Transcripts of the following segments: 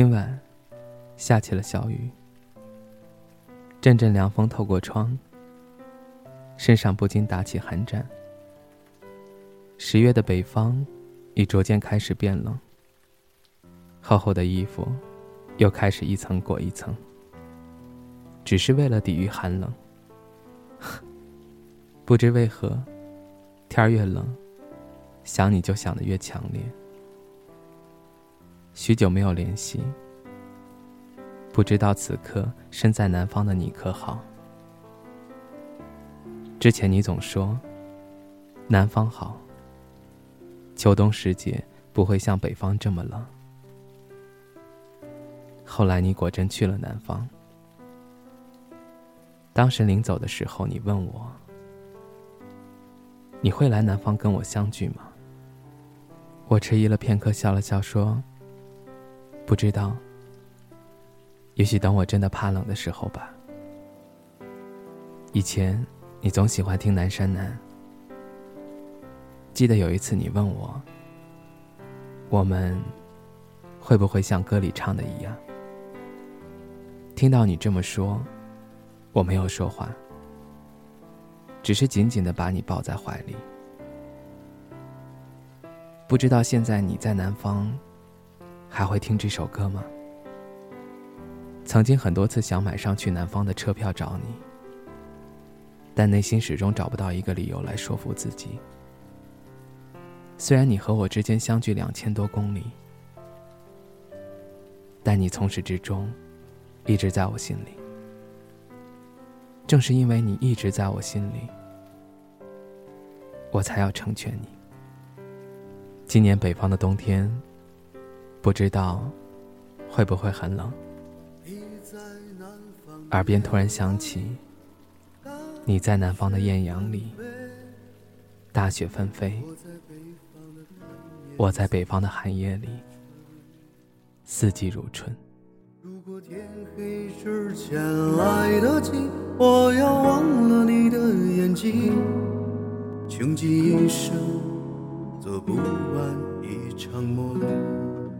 今晚，下起了小雨。阵阵凉风透过窗，身上不禁打起寒战。十月的北方，已逐渐开始变冷。厚厚的衣服，又开始一层裹一层，只是为了抵御寒冷。不知为何，天越冷，想你就想得越强烈。许久没有联系，不知道此刻身在南方的你可好？之前你总说南方好，秋冬时节不会像北方这么冷。后来你果真去了南方，当时临走的时候，你问我你会来南方跟我相聚吗？我迟疑了片刻，笑了笑说。不知道，也许等我真的怕冷的时候吧。以前你总喜欢听《南山南》，记得有一次你问我，我们会不会像歌里唱的一样？听到你这么说，我没有说话，只是紧紧的把你抱在怀里。不知道现在你在南方。还会听这首歌吗？曾经很多次想买上去南方的车票找你，但内心始终找不到一个理由来说服自己。虽然你和我之间相距两千多公里，但你从始至终一直在我心里。正是因为你一直在我心里，我才要成全你。今年北方的冬天。不知道会不会很冷，耳边突然响起你在南方的艳阳里，大雪纷飞，我在北方的寒夜里，四季如春。如果天黑之前来得及，我要忘了你的眼睛，穷极一生做不完一场梦。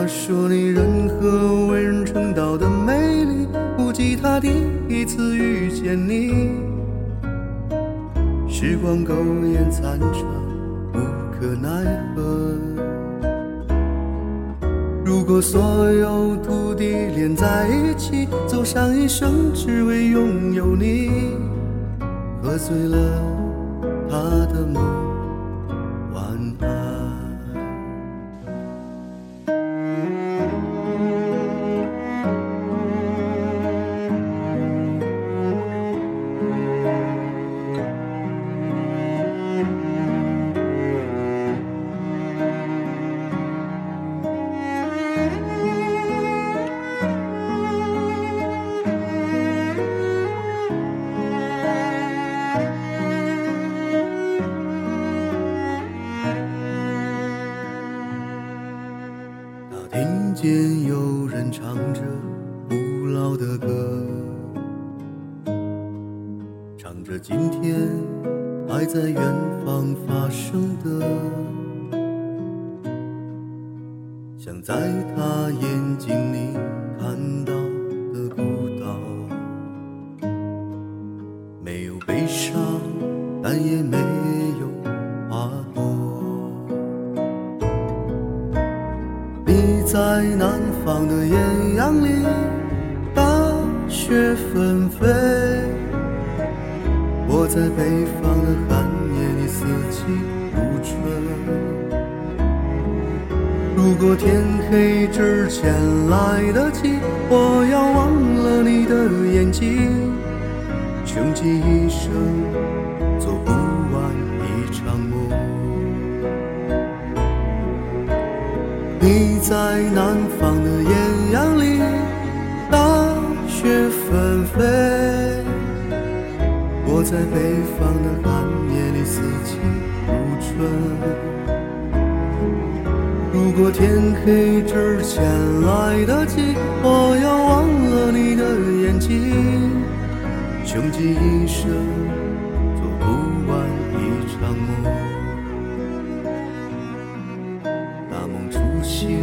他说你任何为人称道的美丽，不及他第一次遇见你。时光苟延残喘，无可奈何。如果所有土地连在一起，走上一生只为拥有你，喝醉了他的梦。听见有人唱着古老的歌，唱着今天还在远方发生的，像在他眼睛里看到的孤岛，没有悲伤，但也没有花朵。你在南方的艳阳里，大雪纷飞；我在北方的寒夜里，四季如春。如果天黑之前来得及，我要忘了你的眼睛，穷极一生做不完一场梦。你在南方的艳阳里，大雪纷飞；我在北方的寒夜里，四季如春。如果天黑之前来得及，我要忘了你的眼睛，穷极一生做不完一场梦。大梦初醒，